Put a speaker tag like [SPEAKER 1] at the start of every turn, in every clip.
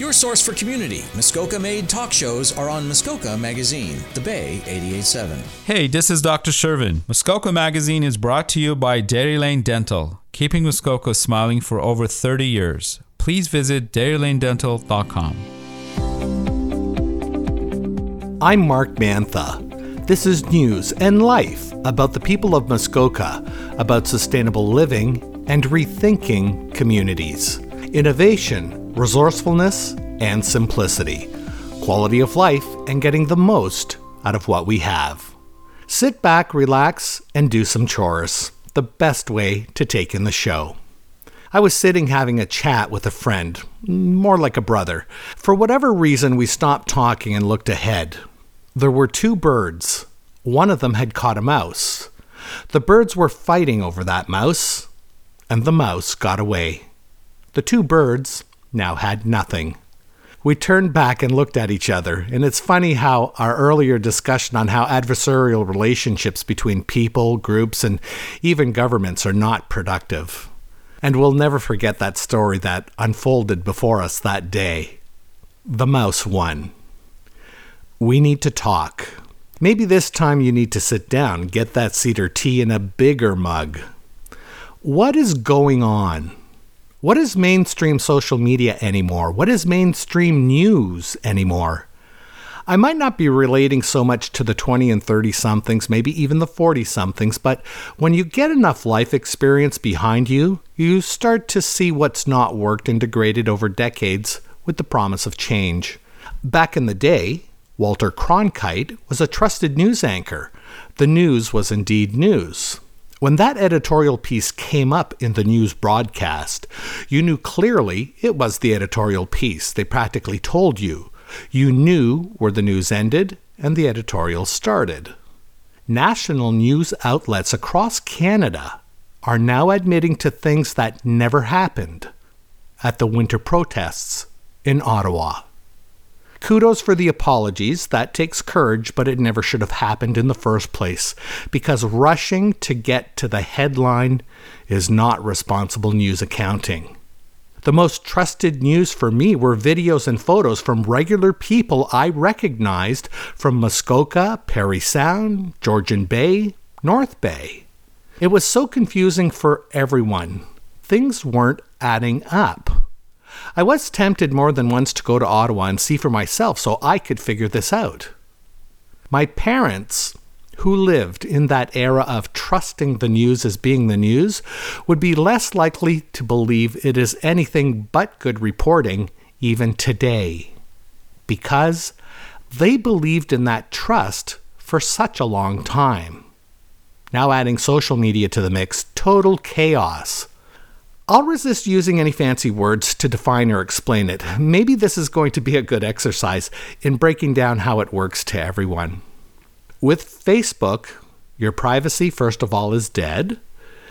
[SPEAKER 1] Your source for community. Muskoka made talk shows are on Muskoka Magazine, The Bay 887.
[SPEAKER 2] Hey, this is Dr. Shervin. Muskoka Magazine is brought to you by Dairy Lane Dental, keeping Muskoka smiling for over 30 years. Please visit dairylanedental.com.
[SPEAKER 3] I'm Mark Mantha. This is news and life about the people of Muskoka, about sustainable living and rethinking communities, innovation, resourcefulness, and simplicity, quality of life, and getting the most out of what we have. Sit back, relax, and do some chores. The best way to take in the show. I was sitting having a chat with a friend, more like a brother. For whatever reason, we stopped talking and looked ahead. There were two birds. One of them had caught a mouse. The birds were fighting over that mouse, and the mouse got away. The two birds now had nothing. We turned back and looked at each other, and it's funny how our earlier discussion on how adversarial relationships between people, groups, and even governments are not productive. And we'll never forget that story that unfolded before us that day. The mouse won. We need to talk. Maybe this time you need to sit down, get that cedar tea in a bigger mug. What is going on? What is mainstream social media anymore? What is mainstream news anymore? I might not be relating so much to the 20 and 30 somethings, maybe even the 40 somethings, but when you get enough life experience behind you, you start to see what's not worked and degraded over decades with the promise of change. Back in the day, Walter Cronkite was a trusted news anchor. The news was indeed news. When that editorial piece came up in the news broadcast, you knew clearly it was the editorial piece. They practically told you. You knew where the news ended and the editorial started. National news outlets across Canada are now admitting to things that never happened at the winter protests in Ottawa. Kudos for the apologies. That takes courage, but it never should have happened in the first place because rushing to get to the headline is not responsible news accounting. The most trusted news for me were videos and photos from regular people I recognized from Muskoka, Parry Sound, Georgian Bay, North Bay. It was so confusing for everyone. Things weren't adding up. I was tempted more than once to go to Ottawa and see for myself so I could figure this out. My parents, who lived in that era of trusting the news as being the news, would be less likely to believe it is anything but good reporting even today. Because they believed in that trust for such a long time. Now adding social media to the mix, total chaos. I'll resist using any fancy words to define or explain it. Maybe this is going to be a good exercise in breaking down how it works to everyone. With Facebook, your privacy, first of all, is dead.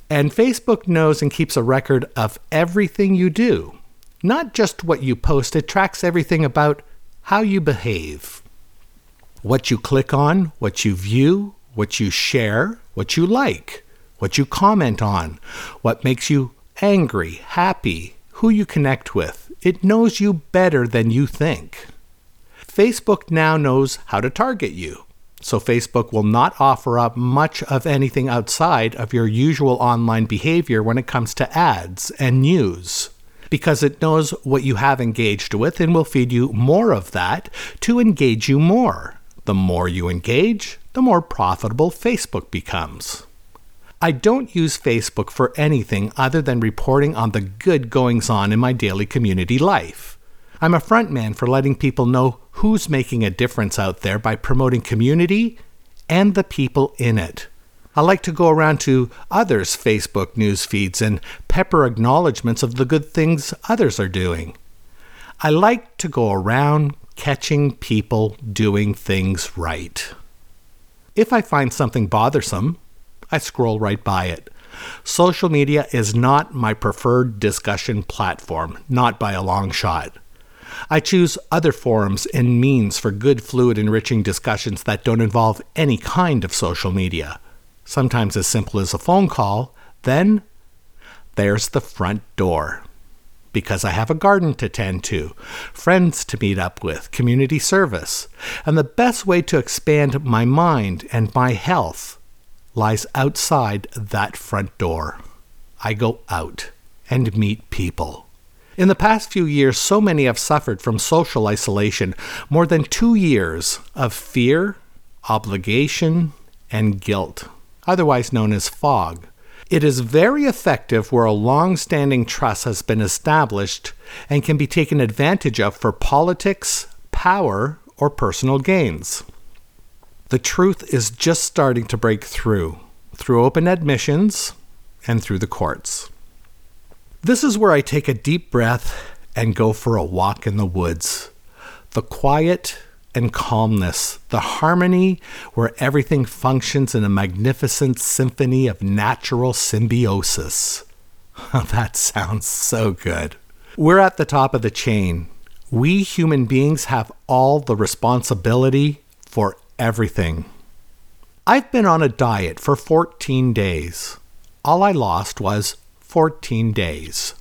[SPEAKER 3] And Facebook knows and keeps a record of everything you do. Not just what you post, it tracks everything about how you behave. What you click on, what you view, what you share, what you like, what you comment on, what makes you angry, happy, who you connect with. It knows you better than you think. Facebook now knows how to target you. So Facebook will not offer up much of anything outside of your usual online behavior when it comes to ads and news. Because it knows what you have engaged with and will feed you more of that to engage you more. The more you engage, the more profitable Facebook becomes. I don't use Facebook for anything other than reporting on the good goings on in my daily community life. I'm a frontman for letting people know who's making a difference out there by promoting community and the people in it. I like to go around to others' Facebook news feeds and pepper acknowledgments of the good things others are doing. I like to go around catching people doing things right. If I find something bothersome, I scroll right by it. Social media is not my preferred discussion platform, not by a long shot. I choose other forums and means for good, fluid, enriching discussions that don't involve any kind of social media. Sometimes as simple as a phone call, then there's the front door. because I have a garden to tend to, friends to meet up with, community service. And the best way to expand my mind and my health lies outside that front door. I go out and meet people. In the past few years, so many have suffered from social isolation, more than two years of fear, obligation, and guilt, otherwise known as fog. It is very effective where a long standing trust has been established and can be taken advantage of for politics, power, or personal gains. The truth is just starting to break through, through open admissions and through the courts. This is where I take a deep breath and go for a walk in the woods. The quiet, and calmness, the harmony where everything functions in a magnificent symphony of natural symbiosis. that sounds so good. We're at the top of the chain. We human beings have all the responsibility for everything. I've been on a diet for 14 days. All I lost was 14 days.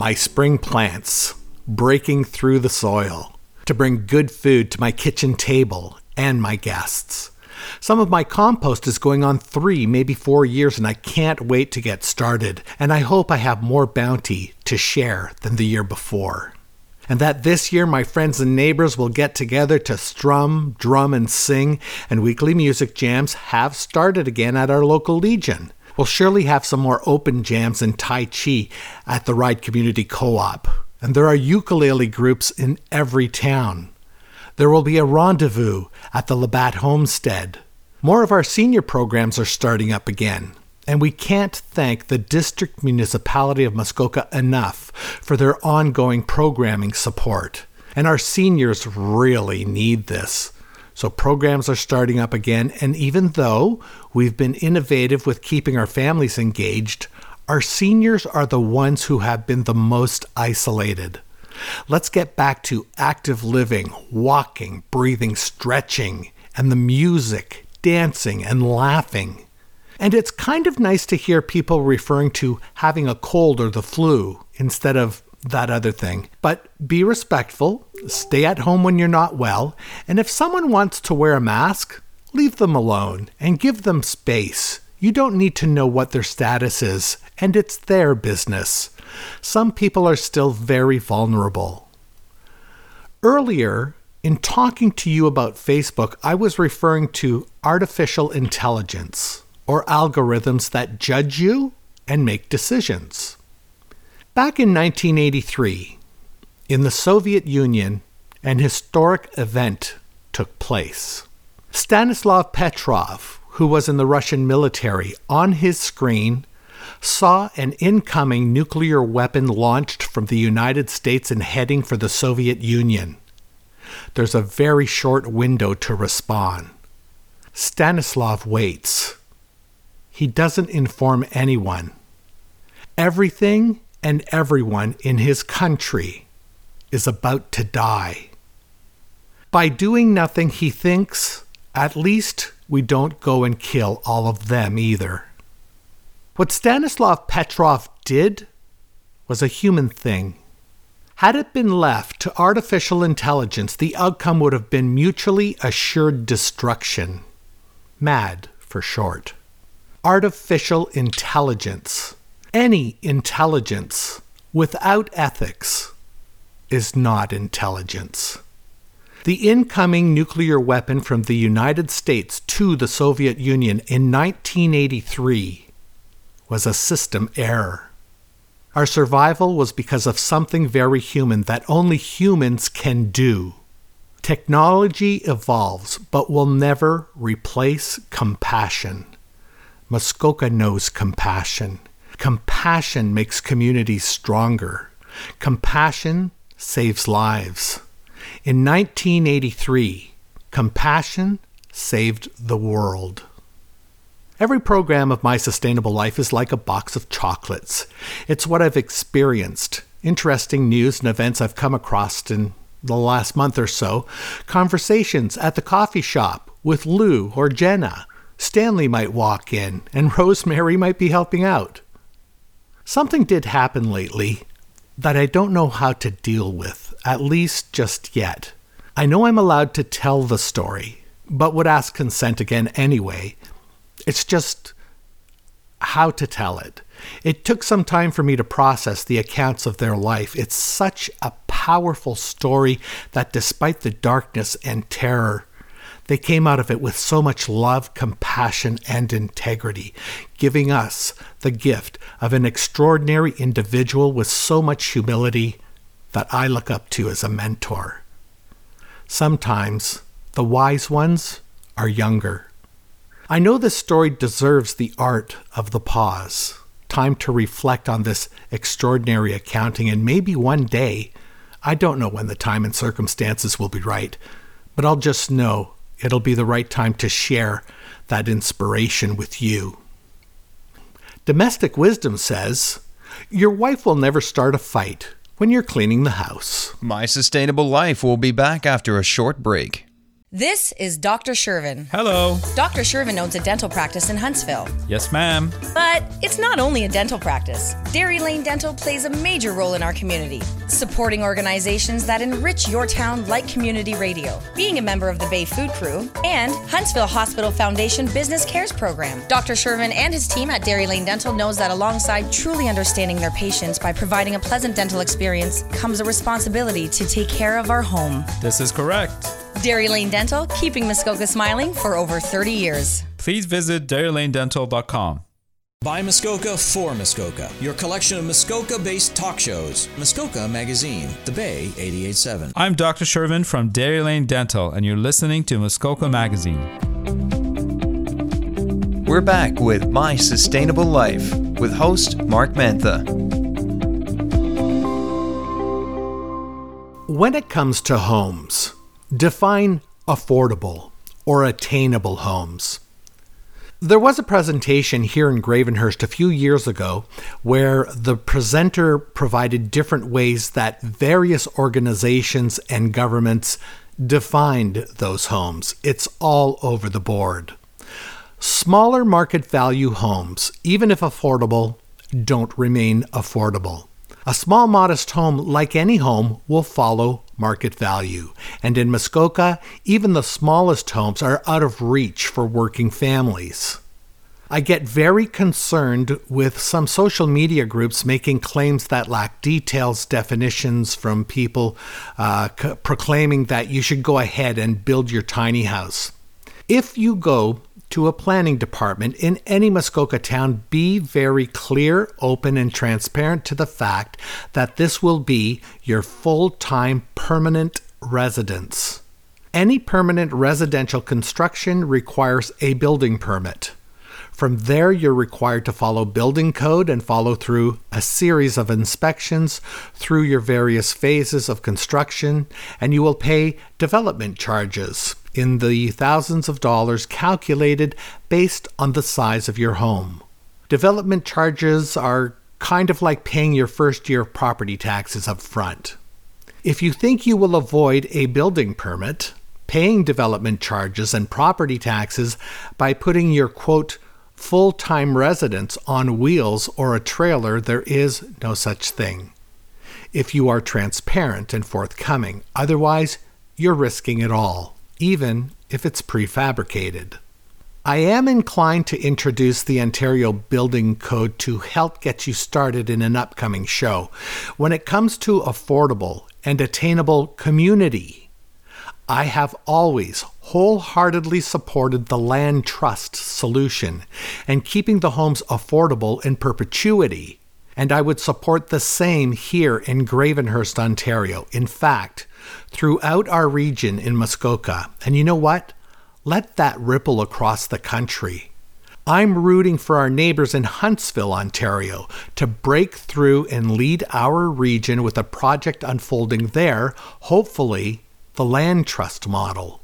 [SPEAKER 3] my spring plants breaking through the soil to bring good food to my kitchen table and my guests. Some of my compost is going on three, maybe four years, and I can't wait to get started. And I hope I have more bounty to share than the year before. And that this year my friends and neighbors will get together to strum, drum, and sing, and weekly music jams have started again at our local Legion. We'll surely have some more open jams and Tai Chi at the Ryde Community Co op. And there are ukulele groups in every town. There will be a rendezvous at the Labatt Homestead. More of our senior programs are starting up again. And we can't thank the District Municipality of Muskoka enough for their ongoing programming support. And our seniors really need this. So programs are starting up again, and even though we've been innovative with keeping our families engaged, our seniors are the ones who have been the most isolated. Let's get back to active living, walking, breathing, stretching, and the music, dancing, and laughing. And it's kind of nice to hear people referring to having a cold or the flu instead of that other thing. But be respectful, stay at home when you're not well, and if someone wants to wear a mask, leave them alone and give them space. You don't need to know what their status is, and it's their business. Some people are still very vulnerable. Earlier, in talking to you about Facebook, I was referring to artificial intelligence, or algorithms that judge you and make decisions. Back in 1983, in the Soviet Union, an historic event took place. Stanislav Petrov, who was in the Russian military, on his screen saw an incoming nuclear weapon launched from the United States and heading for the Soviet Union. There's a very short window to respond. Stanislav waits. He doesn't inform anyone. Everything and everyone in his country is about to die. By doing nothing, he thinks, at least we don't go and kill all of them either. What Stanislav Petrov did was a human thing. Had it been left to artificial intelligence, the outcome would have been mutually assured destruction. MAD for short. Artificial intelligence any intelligence without ethics is not intelligence. The incoming nuclear weapon from the United States to the Soviet Union in 1983 was a system error. Our survival was because of something very human that only humans can do. Technology evolves, but will never replace compassion. Muskoka knows compassion. Compassion makes communities stronger. Compassion saves lives. In 1983, compassion saved the world. Every program of My Sustainable Life is like a box of chocolates. It's what I've experienced, interesting news and events I've come across in the last month or so, conversations at the coffee shop with Lou or Jenna. Stanley might walk in, and Rosemary might be helping out. Something did happen lately that I don't know how to deal with, at least just yet. I know I'm allowed to tell the story, but would ask consent again anyway. It's just how to tell it. It took some time for me to process the accounts of their life. It's such a powerful story that despite the darkness and terror, they came out of it with so much love, compassion, and integrity, giving us the gift of an extraordinary individual with so much humility that I look up to as a mentor. Sometimes the wise ones are younger. I know this story deserves the art of the pause, time to reflect on this extraordinary accounting, and maybe one day, I don't know when the time and circumstances will be right, but I'll just know it'll be the right time to share that inspiration with you. Domestic wisdom says, Your wife will never start a fight when you're cleaning the house.
[SPEAKER 4] My Sustainable Life will be back after a short break.
[SPEAKER 5] This is Dr. Shervin.
[SPEAKER 2] Hello.
[SPEAKER 5] Dr. Shervin owns a dental practice in Huntsville.
[SPEAKER 2] Yes, ma'am.
[SPEAKER 5] But it's not only a dental practice. Dairy Lane Dental plays a major role in our community, supporting organizations that enrich your town like community radio, being a member of the Bay Food Crew, and Huntsville Hospital Foundation Business Cares Program. Dr. Shervin and his team at Dairy Lane Dental knows that alongside truly understanding their patients by providing a pleasant dental experience comes a responsibility to take care of our home.
[SPEAKER 2] This is correct.
[SPEAKER 5] Dairy Lane Dental, keeping Muskoka smiling for over 30 years.
[SPEAKER 2] Please visit dairylanedental.com.
[SPEAKER 1] By Muskoka for Muskoka, your collection of Muskoka based talk shows. Muskoka Magazine, The Bay 887.
[SPEAKER 2] I'm Dr. Shervin from Dairy Lane Dental, and you're listening to Muskoka Magazine.
[SPEAKER 4] We're back with My Sustainable Life with host Mark Mantha.
[SPEAKER 3] When it comes to homes, define affordable or attainable homes. There was a presentation here in Gravenhurst a few years ago where the presenter provided different ways that various organizations and governments defined those homes. It's all over the board. Smaller market value homes, even if affordable, don't remain affordable. A small, modest home, like any home, will follow market value. And in Muskoka, even the smallest homes are out of reach for working families. I get very concerned with some social media groups making claims that lack details, definitions from people uh, c- proclaiming that you should go ahead and build your tiny house. If you go to a planning department in any Muskoka town, be very clear, open, and transparent to the fact that this will be your full time permanent residence. Any permanent residential construction requires a building permit. From there, you're required to follow building code and follow through a series of inspections through your various phases of construction, and you will pay development charges in the thousands of dollars calculated based on the size of your home. Development charges are kind of like paying your first year of property taxes up front. If you think you will avoid a building permit, paying development charges and property taxes by putting your quote full time residence on wheels or a trailer, there is no such thing. If you are transparent and forthcoming, otherwise, you're risking it all, even if it's prefabricated. I am inclined to introduce the Ontario Building Code to help get you started in an upcoming show. When it comes to affordable and attainable community, I have always wholeheartedly supported the land trust solution and keeping the homes affordable in perpetuity. And I would support the same here in Gravenhurst, Ontario. In fact, throughout our region in Muskoka. And you know what? Let that ripple across the country. I'm rooting for our neighbors in Huntsville, Ontario, to break through and lead our region with a project unfolding there, hopefully, the land trust model.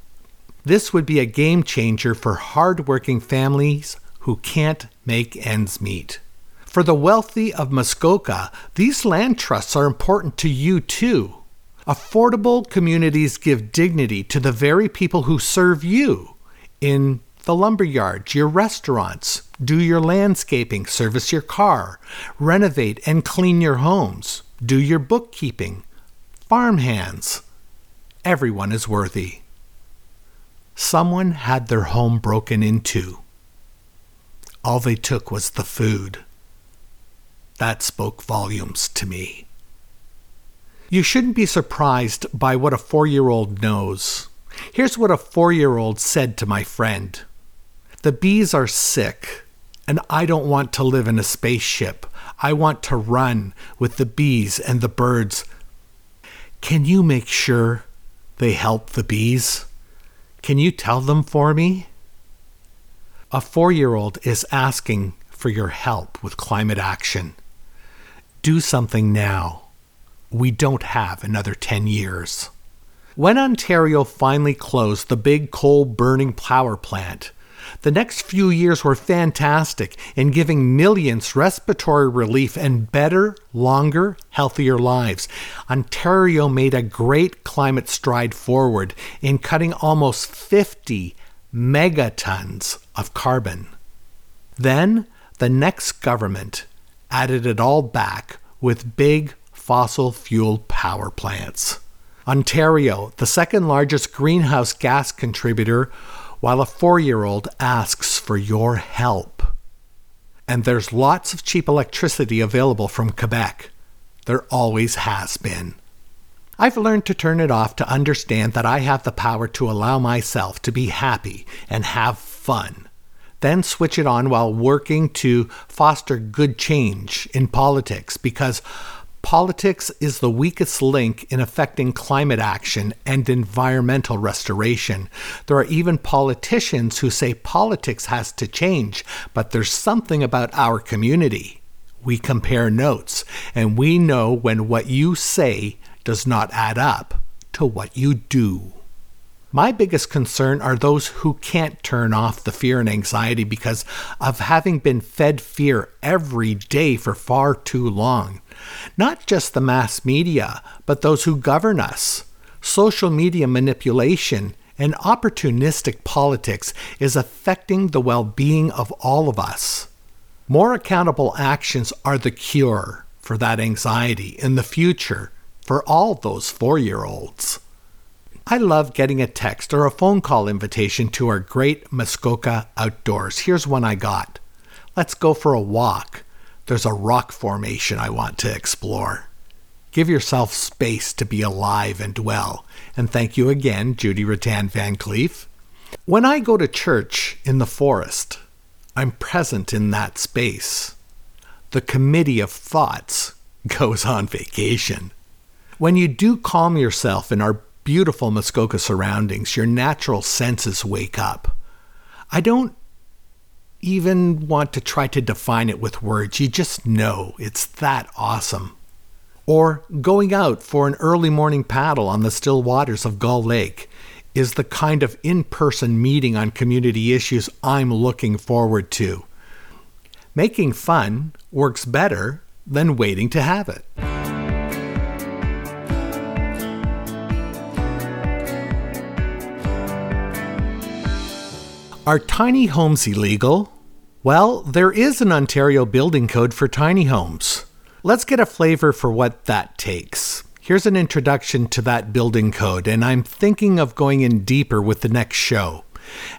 [SPEAKER 3] This would be a game changer for hardworking families who can't make ends meet. For the wealthy of Muskoka, these land trusts are important to you too. Affordable communities give dignity to the very people who serve you. in the lumber yards, your restaurants, do your landscaping, service your car, renovate and clean your homes, do your bookkeeping, farm hands. Everyone is worthy. Someone had their home broken into. All they took was the food. That spoke volumes to me. You shouldn't be surprised by what a four year old knows. Here's what a four year old said to my friend The bees are sick, and I don't want to live in a spaceship. I want to run with the bees and the birds. Can you make sure they help the bees? Can you tell them for me? A four year old is asking for your help with climate action. Do something now. We don't have another 10 years. When Ontario finally closed the big coal burning power plant, the next few years were fantastic in giving millions respiratory relief and better, longer, healthier lives. Ontario made a great climate stride forward in cutting almost 50 megatons of carbon. Then the next government added it all back with big fossil fuel power plants. Ontario, the second largest greenhouse gas contributor, while a four year old asks for your help. And there's lots of cheap electricity available from Quebec. There always has been. I've learned to turn it off to understand that I have the power to allow myself to be happy and have fun. Then switch it on while working to foster good change in politics because politics is the weakest link in affecting climate action and environmental restoration. There are even politicians who say politics has to change, but there's something about our community. We compare notes, and we know when what you say does not add up to what you do. My biggest concern are those who can't turn off the fear and anxiety because of having been fed fear every day for far too long. Not just the mass media, but those who govern us. Social media manipulation and opportunistic politics is affecting the well being of all of us. More accountable actions are the cure for that anxiety in the future for all those four year olds. I love getting a text or a phone call invitation to our great Muskoka outdoors. Here's one I got. Let's go for a walk. There's a rock formation I want to explore. Give yourself space to be alive and well. And thank you again, Judy Rattan Van Cleef. When I go to church in the forest, I'm present in that space. The committee of thoughts goes on vacation. When you do calm yourself in our beautiful Muskoka surroundings, your natural senses wake up. I don't even want to try to define it with words. You just know it's that awesome. Or going out for an early morning paddle on the still waters of Gull Lake is the kind of in person meeting on community issues I'm looking forward to. Making fun works better than waiting to have it. Are tiny homes illegal? Well, there is an Ontario building code for tiny homes. Let's get a flavor for what that takes. Here's an introduction to that building code, and I'm thinking of going in deeper with the next show.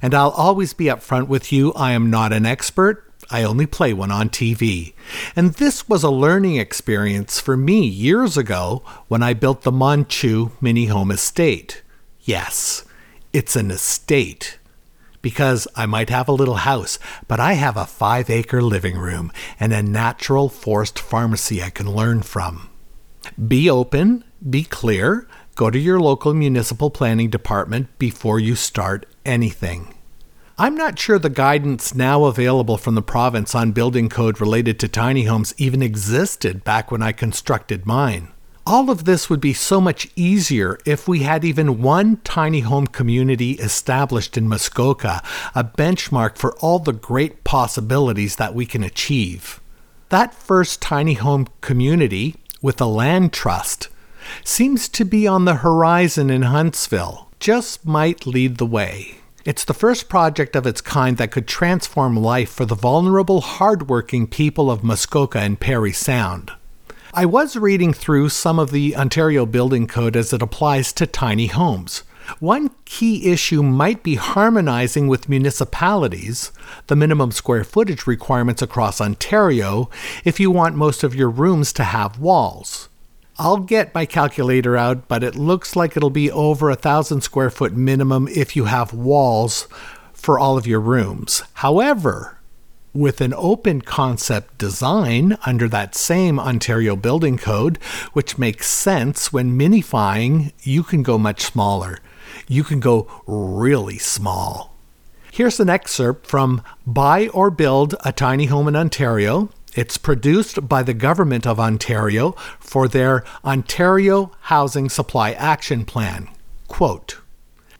[SPEAKER 3] And I'll always be upfront with you, I am not an expert. I only play one on TV. And this was a learning experience for me years ago when I built the Monchu mini home estate. Yes, it's an estate because I might have a little house, but I have a five acre living room and a natural forest pharmacy I can learn from. Be open, be clear, go to your local municipal planning department before you start anything. I'm not sure the guidance now available from the province on building code related to tiny homes even existed back when I constructed mine. All of this would be so much easier if we had even one tiny home community established in Muskoka, a benchmark for all the great possibilities that we can achieve. That first tiny home community, with a land trust, seems to be on the horizon in Huntsville, just might lead the way. It's the first project of its kind that could transform life for the vulnerable, hardworking people of Muskoka and Parry Sound. I was reading through some of the Ontario Building Code as it applies to tiny homes. One key issue might be harmonizing with municipalities the minimum square footage requirements across Ontario if you want most of your rooms to have walls. I'll get my calculator out, but it looks like it'll be over a thousand square foot minimum if you have walls for all of your rooms. However, with an open concept design under that same Ontario Building Code, which makes sense when minifying, you can go much smaller. You can go really small. Here's an excerpt from Buy or Build a Tiny Home in Ontario it's produced by the Government of Ontario for their Ontario Housing Supply Action Plan. Quote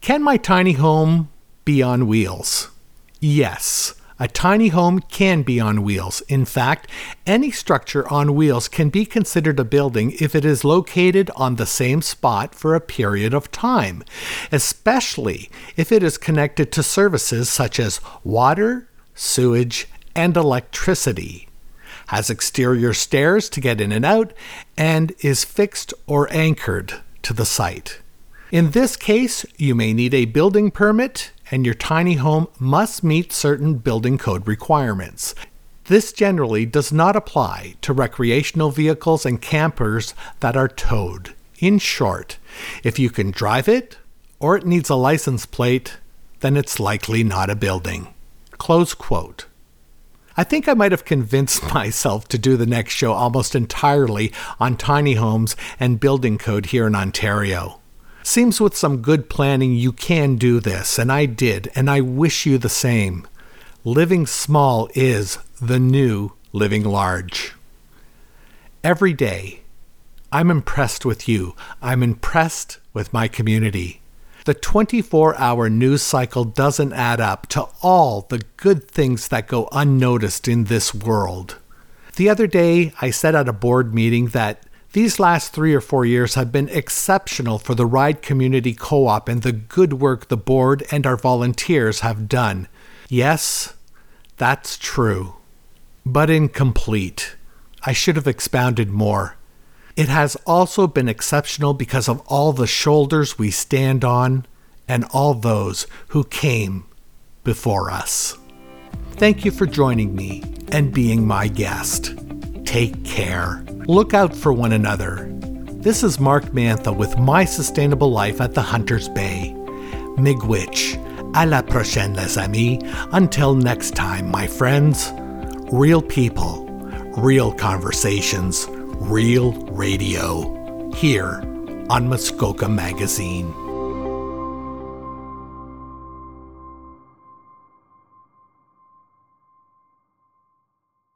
[SPEAKER 3] Can my tiny home be on wheels? Yes. A tiny home can be on wheels. In fact, any structure on wheels can be considered a building if it is located on the same spot for a period of time, especially if it is connected to services such as water, sewage, and electricity has exterior stairs to get in and out, and is fixed or anchored to the site. In this case, you may need a building permit, and your tiny home must meet certain building code requirements. This generally does not apply to recreational vehicles and campers that are towed. In short, if you can drive it or it needs a license plate, then it's likely not a building. Close quote. I think I might have convinced myself to do the next show almost entirely on tiny homes and building code here in Ontario. Seems with some good planning you can do this, and I did, and I wish you the same. Living small is the new living large. Every day, I'm impressed with you. I'm impressed with my community. The 24 hour news cycle doesn't add up to all the good things that go unnoticed in this world. The other day, I said at a board meeting that these last three or four years have been exceptional for the Ryde Community Co op and the good work the board and our volunteers have done. Yes, that's true, but incomplete. I should have expounded more. It has also been exceptional because of all the shoulders we stand on and all those who came before us. Thank you for joining me and being my guest. Take care. Look out for one another. This is Mark Mantha with My Sustainable Life at the Hunters Bay. Miigwech. À la prochaine, les amis. Until next time, my friends. Real people, real conversations real radio here on Muskoka Magazine.